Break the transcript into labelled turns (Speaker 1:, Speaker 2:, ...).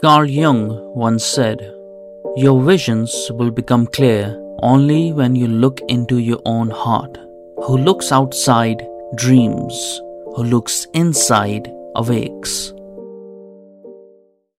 Speaker 1: Carl Jung once said, Your visions will become clear only when you look into your own heart. Who looks outside dreams, who looks inside awakes.